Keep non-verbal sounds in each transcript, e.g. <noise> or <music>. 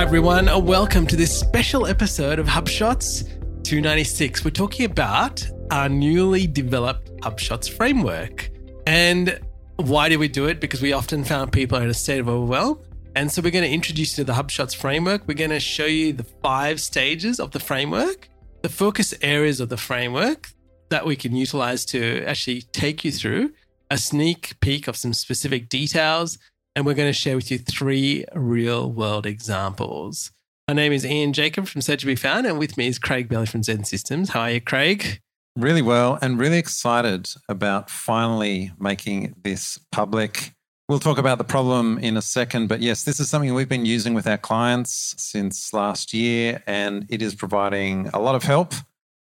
Hi, everyone. Welcome to this special episode of HubShots 296. We're talking about our newly developed HubShots framework. And why do we do it? Because we often found people are in a state of overwhelm. And so we're going to introduce you to the HubShots framework. We're going to show you the five stages of the framework, the focus areas of the framework that we can utilize to actually take you through a sneak peek of some specific details and we're going to share with you three real world examples. My name is Ian Jacob from Search and Be Found, and with me is Craig Bailey from XEN Systems. How are you, Craig? Really well, and really excited about finally making this public. We'll talk about the problem in a second, but yes, this is something we've been using with our clients since last year, and it is providing a lot of help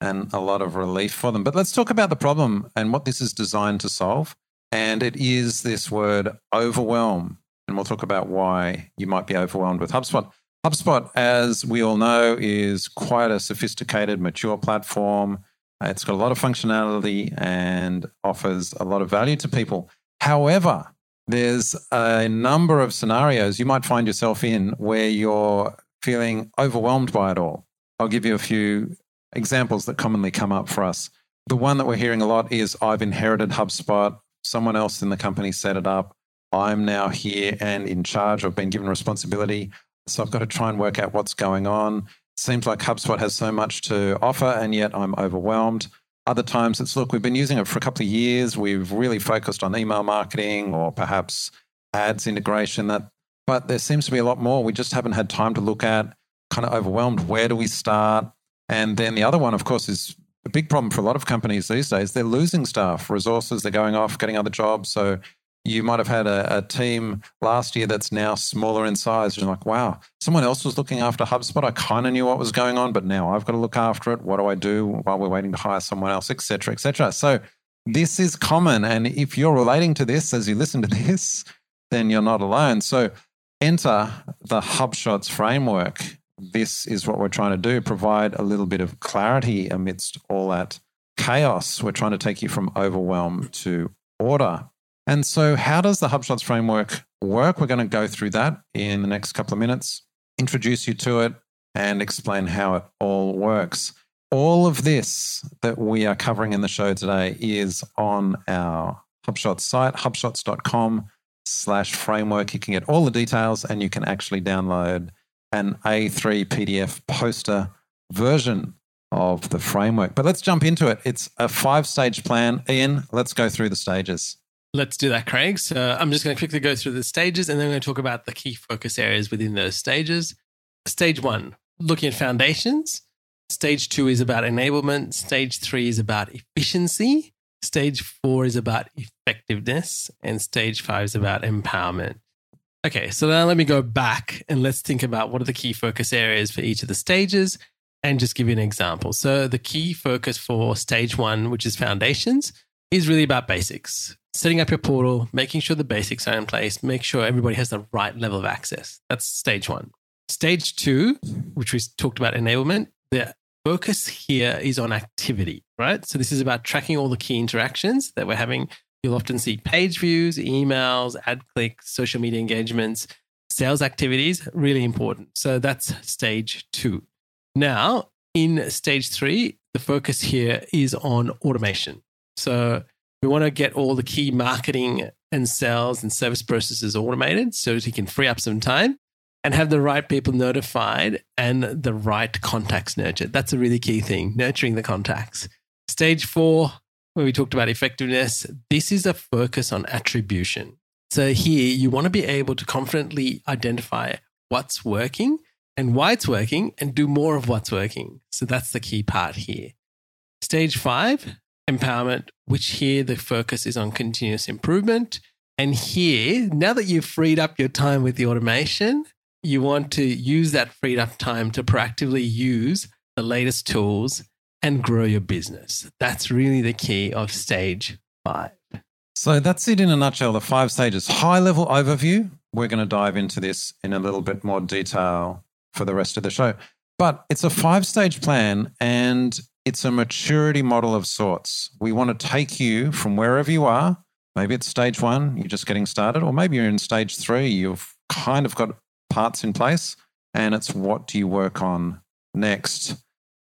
and a lot of relief for them. But let's talk about the problem and what this is designed to solve. And it is this word overwhelm. And we'll talk about why you might be overwhelmed with HubSpot. HubSpot, as we all know, is quite a sophisticated, mature platform. It's got a lot of functionality and offers a lot of value to people. However, there's a number of scenarios you might find yourself in where you're feeling overwhelmed by it all. I'll give you a few examples that commonly come up for us. The one that we're hearing a lot is I've inherited HubSpot someone else in the company set it up. I'm now here and in charge. I've been given responsibility. So I've got to try and work out what's going on. Seems like HubSpot has so much to offer, and yet I'm overwhelmed. Other times it's look, we've been using it for a couple of years. We've really focused on email marketing or perhaps ads integration. That, but there seems to be a lot more. We just haven't had time to look at. Kind of overwhelmed. Where do we start? And then the other one, of course, is a big problem for a lot of companies these days. They're losing staff, resources, they're going off, getting other jobs. So you might have had a, a team last year that's now smaller in size. You're like, wow, someone else was looking after HubSpot. I kind of knew what was going on, but now I've got to look after it. What do I do while we're waiting to hire someone else, et cetera, et cetera. So this is common. And if you're relating to this as you listen to <laughs> this, then you're not alone. So enter the HubShots framework this is what we're trying to do provide a little bit of clarity amidst all that chaos. We're trying to take you from overwhelm to order. And so, how does the HubShots framework work? We're going to go through that in the next couple of minutes, introduce you to it, and explain how it all works. All of this that we are covering in the show today is on our HubShots site, hubshots.com slash framework. You can get all the details and you can actually download an A3 PDF poster version of the framework. But let's jump into it. It's a five stage plan. Ian, let's go through the stages. Let's do that, Craig. So I'm just going to quickly go through the stages and then we're going to talk about the key focus areas within those stages. Stage one, looking at foundations. Stage two is about enablement. Stage three is about efficiency. Stage four is about effectiveness. And stage five is about empowerment. Okay, so now let me go back and let's think about what are the key focus areas for each of the stages and just give you an example. So, the key focus for stage one, which is foundations, is really about basics. Setting up your portal, making sure the basics are in place, make sure everybody has the right level of access. That's stage one. Stage two, which we talked about enablement, the focus here is on activity, right? So, this is about tracking all the key interactions that we're having You'll often see page views, emails, ad clicks, social media engagements, sales activities, really important. So that's stage two. Now, in stage three, the focus here is on automation. So we want to get all the key marketing and sales and service processes automated so that you can free up some time and have the right people notified and the right contacts nurtured. That's a really key thing, nurturing the contacts. Stage four, where we talked about effectiveness, this is a focus on attribution. So here you want to be able to confidently identify what's working and why it's working and do more of what's working. So that's the key part here. Stage five, empowerment, which here the focus is on continuous improvement. And here, now that you've freed up your time with the automation, you want to use that freed up time to proactively use the latest tools and grow your business. That's really the key of stage five. So that's it in a nutshell the five stages. High level overview. We're going to dive into this in a little bit more detail for the rest of the show. But it's a five stage plan and it's a maturity model of sorts. We want to take you from wherever you are. Maybe it's stage one, you're just getting started, or maybe you're in stage three, you've kind of got parts in place. and it's what do you work on next.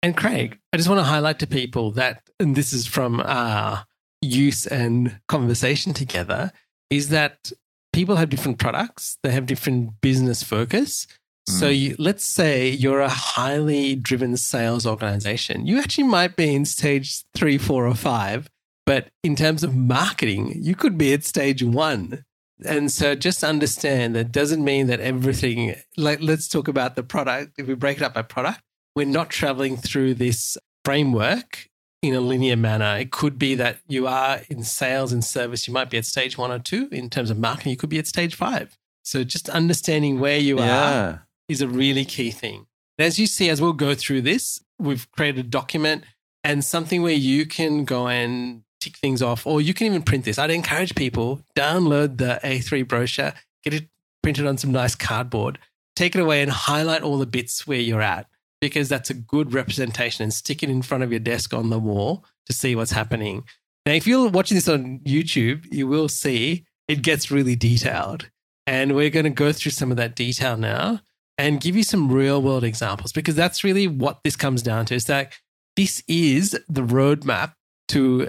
And Craig, I just want to highlight to people that, and this is from uh, our use and conversation together, is that people have different products, they have different business focus. So Mm. you, let's say you're a highly driven sales organization. You actually might be in stage three, four, or five, but in terms of marketing, you could be at stage one. And so just understand that doesn't mean that everything, like let's talk about the product. If we break it up by product, we're not traveling through this framework in a linear manner. It could be that you are in sales and service, you might be at stage one or two. In terms of marketing, you could be at stage five. So just understanding where you are Yeah. Is a really key thing. As you see, as we'll go through this, we've created a document and something where you can go and tick things off, or you can even print this. I'd encourage people download the A3 brochure, get it printed on some nice cardboard, take it away and highlight all the bits where you're at, because that's a good representation and stick it in front of your desk on the wall to see what's happening. Now, if you're watching this on YouTube, you will see it gets really detailed. And we're going to go through some of that detail now and give you some real world examples because that's really what this comes down to is that this is the roadmap to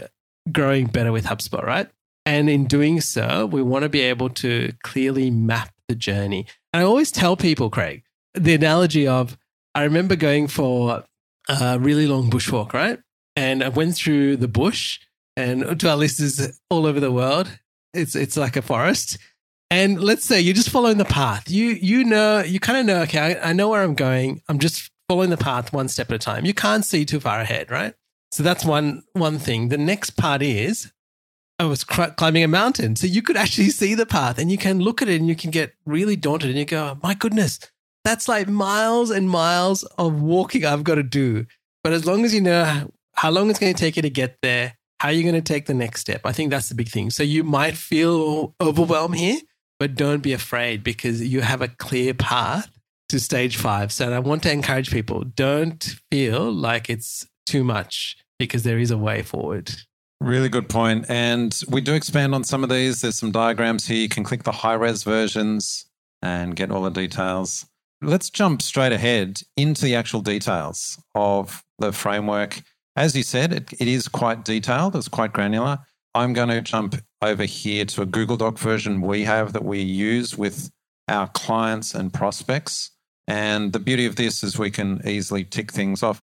growing better with HubSpot, right? And in doing so, we want to be able to clearly map the journey. And I always tell people, Craig, the analogy of I remember going for a really long bushwalk, right? And I went through the bush, and to our listeners all over the world, it's it's like a forest. And let's say you're just following the path. You you know you kind of know. Okay, I, I know where I'm going. I'm just following the path one step at a time. You can't see too far ahead, right? So that's one one thing. The next part is oh, I was climbing a mountain, so you could actually see the path, and you can look at it, and you can get really daunted, and you go, oh, "My goodness, that's like miles and miles of walking I've got to do." But as long as you know how long it's going to take you to get there, how you're going to take the next step, I think that's the big thing. So you might feel overwhelmed here, but don't be afraid because you have a clear path to stage five. So I want to encourage people don't feel like it's too much because there is a way forward. Really good point. And we do expand on some of these. There's some diagrams here. You can click the high res versions and get all the details. Let's jump straight ahead into the actual details of the framework. As you said, it, it is quite detailed, it's quite granular. I'm going to jump over here to a Google Doc version we have that we use with our clients and prospects. And the beauty of this is we can easily tick things off.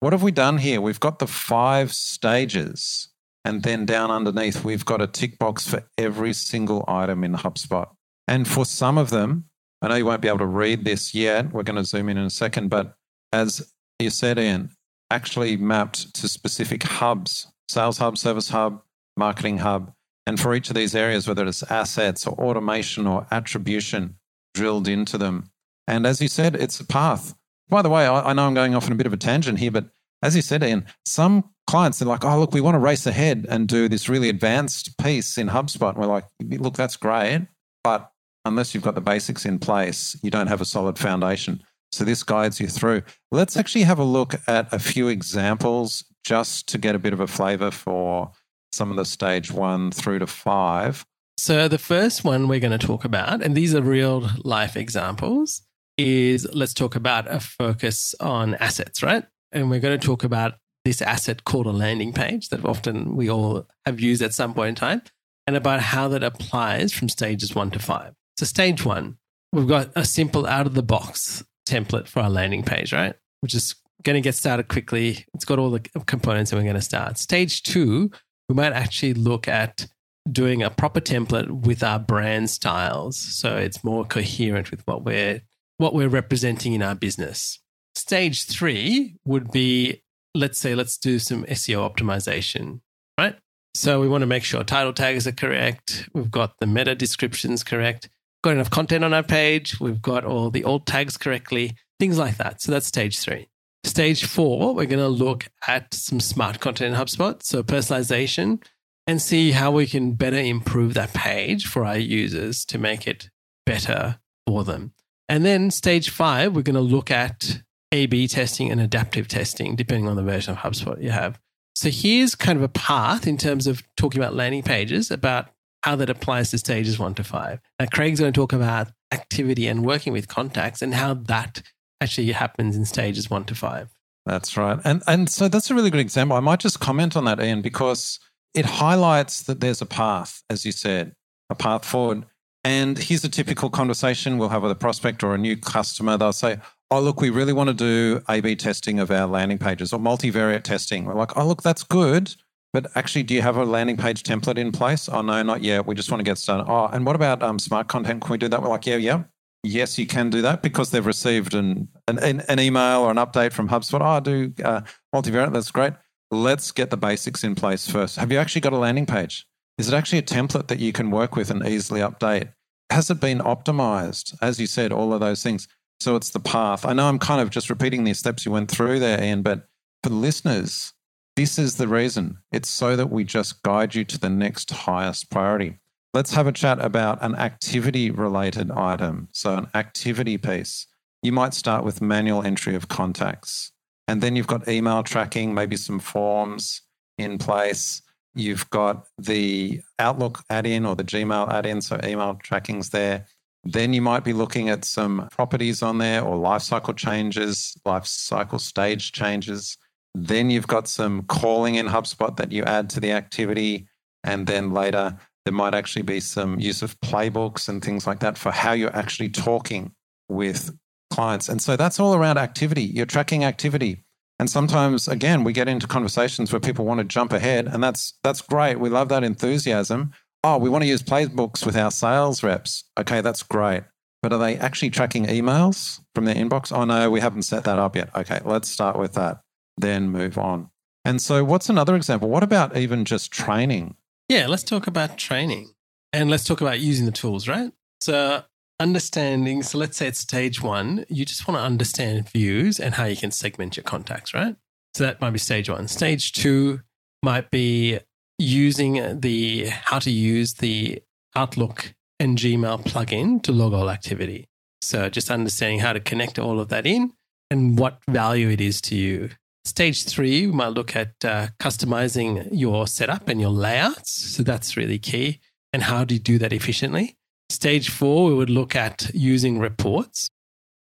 What have we done here? We've got the five stages. And then down underneath, we've got a tick box for every single item in HubSpot. And for some of them, I know you won't be able to read this yet. We're going to zoom in in a second. But as you said, Ian, actually mapped to specific hubs sales hub, service hub, marketing hub. And for each of these areas, whether it's assets or automation or attribution, drilled into them. And as you said, it's a path. By the way, I, I know I'm going off on a bit of a tangent here, but as you said, Ian, some clients are like, oh, look, we want to race ahead and do this really advanced piece in HubSpot. And we're like, look, that's great. But unless you've got the basics in place, you don't have a solid foundation. So this guides you through. Let's actually have a look at a few examples just to get a bit of a flavor for some of the stage one through to five. So the first one we're going to talk about, and these are real life examples, is let's talk about a focus on assets, right? And we're going to talk about this asset called a landing page that often we all have used at some point in time, and about how that applies from stages one to five. So, stage one, we've got a simple out of the box template for our landing page, right? Which is going to get started quickly. It's got all the components and we're going to start. Stage two, we might actually look at doing a proper template with our brand styles so it's more coherent with what we're what we're representing in our business. Stage 3 would be let's say let's do some SEO optimization, right? So we want to make sure title tags are correct, we've got the meta descriptions correct, got enough content on our page, we've got all the alt tags correctly, things like that. So that's stage 3. Stage 4, we're going to look at some smart content in HubSpot, so personalization and see how we can better improve that page for our users to make it better for them. And then stage five, we're going to look at A B testing and adaptive testing, depending on the version of HubSpot you have. So here's kind of a path in terms of talking about landing pages, about how that applies to stages one to five. Now, Craig's going to talk about activity and working with contacts and how that actually happens in stages one to five. That's right. And and so that's a really good example. I might just comment on that, Ian, because it highlights that there's a path, as you said, a path forward. And here's a typical conversation we'll have with a prospect or a new customer. They'll say, Oh, look, we really want to do A B testing of our landing pages or multivariate testing. We're like, Oh, look, that's good. But actually, do you have a landing page template in place? Oh, no, not yet. We just want to get started. Oh, and what about um, smart content? Can we do that? We're like, Yeah, yeah. Yes, you can do that because they've received an, an, an email or an update from HubSpot. Oh, I do uh, multivariate. That's great. Let's get the basics in place first. Have you actually got a landing page? Is it actually a template that you can work with and easily update? Has it been optimized? As you said, all of those things. So it's the path. I know I'm kind of just repeating these steps you went through there, Ian, but for listeners, this is the reason. It's so that we just guide you to the next highest priority. Let's have a chat about an activity related item. So, an activity piece. You might start with manual entry of contacts, and then you've got email tracking, maybe some forms in place. You've got the Outlook add in or the Gmail add in, so email tracking's there. Then you might be looking at some properties on there or lifecycle changes, lifecycle stage changes. Then you've got some calling in HubSpot that you add to the activity. And then later, there might actually be some use of playbooks and things like that for how you're actually talking with clients. And so that's all around activity. You're tracking activity. And sometimes, again, we get into conversations where people want to jump ahead, and that's that's great. We love that enthusiasm. Oh, we want to use playbooks with our sales reps. Okay, that's great. But are they actually tracking emails from their inbox? Oh no, we haven't set that up yet. Okay, let's start with that, then move on. And so, what's another example? What about even just training? Yeah, let's talk about training and let's talk about using the tools, right? So, understanding, so let's say it's stage one, you just want to understand views and how you can segment your contacts, right? So, that might be stage one. Stage two might be using the how to use the Outlook and Gmail plugin to log all activity. So, just understanding how to connect all of that in and what value it is to you Stage three, we might look at uh, customizing your setup and your layouts. So that's really key. And how do you do that efficiently? Stage four, we would look at using reports,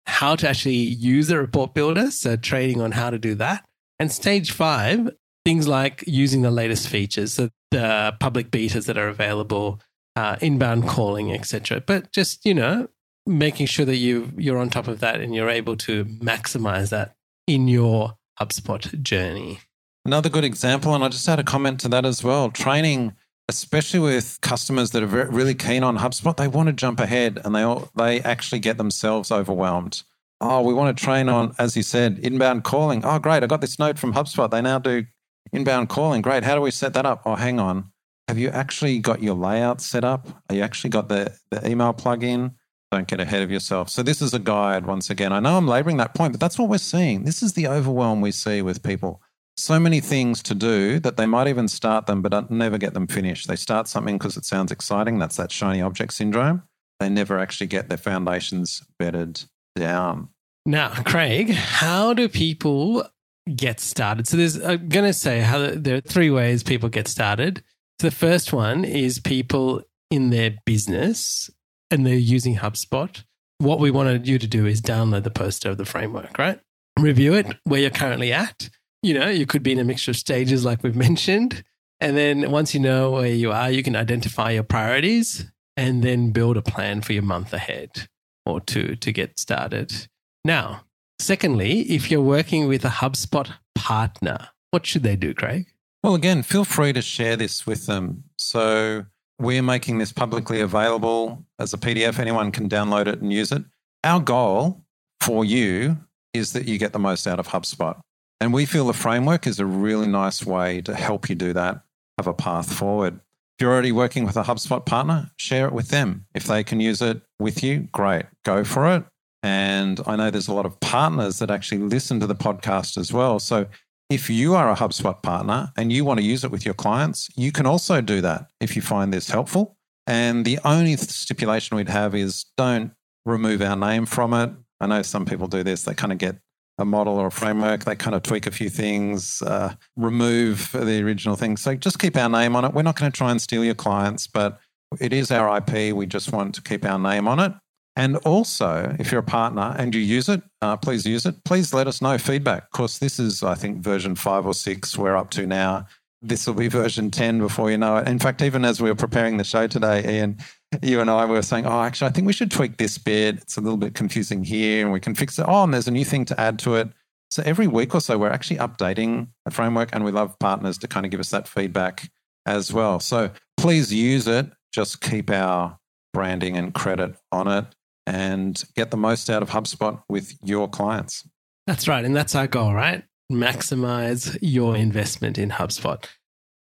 how to actually use a report builder. So training on how to do that. And stage five, things like using the latest features, so the public betas that are available, uh, inbound calling, etc. But just you know, making sure that you you're on top of that and you're able to maximize that in your HubSpot journey. Another good example, and I just had a comment to that as well. Training, especially with customers that are really keen on HubSpot, they want to jump ahead and they all, they actually get themselves overwhelmed. Oh, we want to train on, as you said, inbound calling. Oh, great! I got this note from HubSpot. They now do inbound calling. Great. How do we set that up? Oh, hang on. Have you actually got your layout set up? Have you actually got the, the email plugin? Don't get ahead of yourself. So, this is a guide once again. I know I'm laboring that point, but that's what we're seeing. This is the overwhelm we see with people. So many things to do that they might even start them, but never get them finished. They start something because it sounds exciting. That's that shiny object syndrome. They never actually get their foundations bedded down. Now, Craig, how do people get started? So, there's, I'm going to say how there are three ways people get started. So, the first one is people in their business and they're using HubSpot, what we wanted you to do is download the poster of the framework, right? Review it where you're currently at. You know, you could be in a mixture of stages like we've mentioned. And then once you know where you are, you can identify your priorities and then build a plan for your month ahead or two to get started. Now, secondly, if you're working with a HubSpot partner, what should they do, Craig? Well, again, feel free to share this with them. So we're making this publicly available as a PDF. Anyone can download it and use it. Our goal for you is that you get the most out of HubSpot. And we feel the framework is a really nice way to help you do that, have a path forward. If you're already working with a HubSpot partner, share it with them. If they can use it with you, great, go for it. And I know there's a lot of partners that actually listen to the podcast as well. So if you are a HubSpot partner and you want to use it with your clients, you can also do that if you find this helpful. And the only stipulation we'd have is don't remove our name from it. I know some people do this, they kind of get a model or a framework, they kind of tweak a few things, uh, remove the original thing. So just keep our name on it. We're not going to try and steal your clients, but it is our IP. We just want to keep our name on it. And also, if you're a partner and you use it, uh, please use it. Please let us know feedback. Of course, this is, I think, version five or six we're up to now. This will be version 10 before you know it. In fact, even as we were preparing the show today, Ian, you and I were saying, oh, actually, I think we should tweak this bit. It's a little bit confusing here and we can fix it. Oh, and there's a new thing to add to it. So every week or so, we're actually updating the framework and we love partners to kind of give us that feedback as well. So please use it. Just keep our branding and credit on it and get the most out of HubSpot with your clients. That's right. And that's our goal, right? Maximize your investment in HubSpot.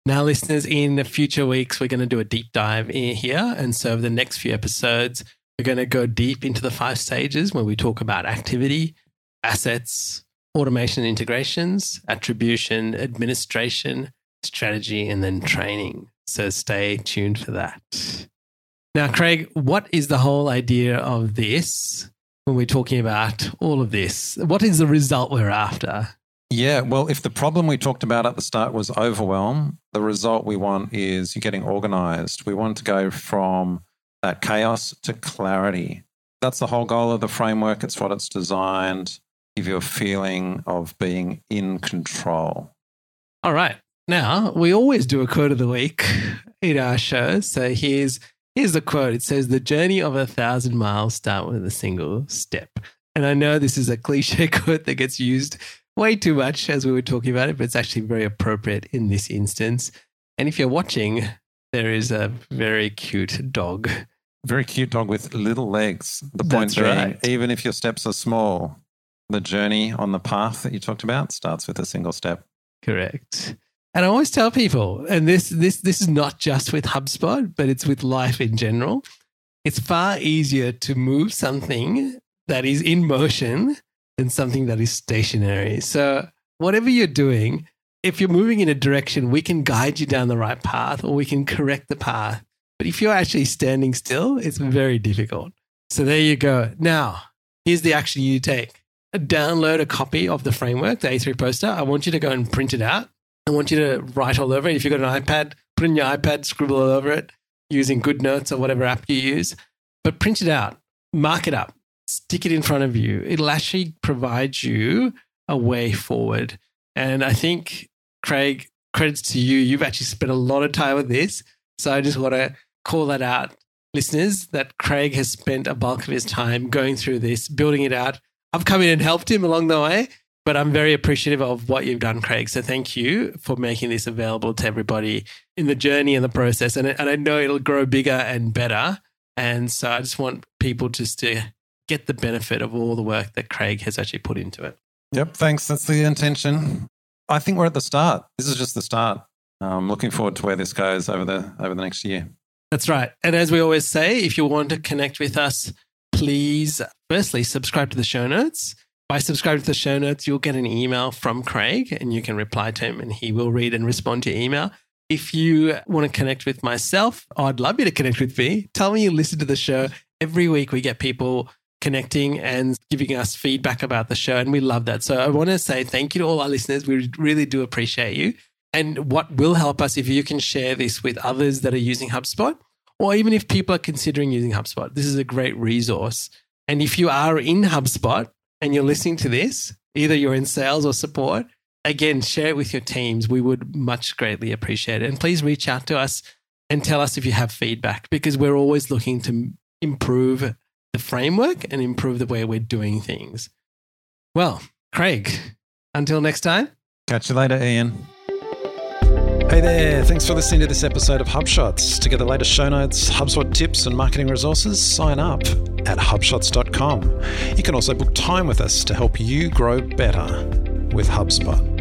Now, listeners, in the future weeks, we're going to do a deep dive in here. And so, over the next few episodes, we're going to go deep into the five stages where we talk about activity, assets, automation integrations, attribution, administration, strategy, and then training. So, stay tuned for that. Now, Craig, what is the whole idea of this when we're talking about all of this? What is the result we're after? Yeah, well, if the problem we talked about at the start was overwhelm, the result we want is you're getting organized. We want to go from that chaos to clarity. That's the whole goal of the framework. It's what it's designed. Give you a feeling of being in control. All right. Now, we always do a quote of the week in our show. So here's Here's the quote. It says, The journey of a thousand miles start with a single step. And I know this is a cliche <laughs> quote that gets used way too much as we were talking about it, but it's actually very appropriate in this instance. And if you're watching, there is a very cute dog. Very cute dog with little legs. The point That's being, right. even if your steps are small, the journey on the path that you talked about starts with a single step. Correct. And I always tell people, and this this this is not just with HubSpot, but it's with life in general. It's far easier to move something that is in motion than something that is stationary. So whatever you're doing, if you're moving in a direction, we can guide you down the right path or we can correct the path. But if you're actually standing still, it's very difficult. So there you go. Now, here's the action you take. Download a copy of the framework, the A3 poster. I want you to go and print it out I want you to write all over it. If you've got an iPad, put in your iPad, scribble all over it using Good Notes or whatever app you use, but print it out, mark it up, stick it in front of you. It'll actually provide you a way forward. And I think, Craig, credits to you. You've actually spent a lot of time with this. So I just want to call that out, listeners, that Craig has spent a bulk of his time going through this, building it out. I've come in and helped him along the way. But I'm very appreciative of what you've done, Craig. So thank you for making this available to everybody in the journey and the process. And, and I know it'll grow bigger and better. And so I just want people just to get the benefit of all the work that Craig has actually put into it. Yep. Thanks. That's the intention. I think we're at the start. This is just the start. I'm looking forward to where this goes over the over the next year. That's right. And as we always say, if you want to connect with us, please firstly subscribe to the show notes by subscribing to the show notes, you'll get an email from Craig and you can reply to him and he will read and respond to your email. If you want to connect with myself, I'd love you to connect with me. Tell me you listen to the show. Every week we get people connecting and giving us feedback about the show. And we love that. So I want to say thank you to all our listeners. We really do appreciate you. And what will help us if you can share this with others that are using HubSpot, or even if people are considering using HubSpot, this is a great resource. And if you are in HubSpot, and you're listening to this, either you're in sales or support, again, share it with your teams. We would much greatly appreciate it. And please reach out to us and tell us if you have feedback because we're always looking to improve the framework and improve the way we're doing things. Well, Craig, until next time. Catch you later, Ian. Hey there, thanks for listening to this episode of HubShots. To get the latest show notes, HubSpot tips, and marketing resources, sign up at hubshots.com. You can also book time with us to help you grow better with HubSpot.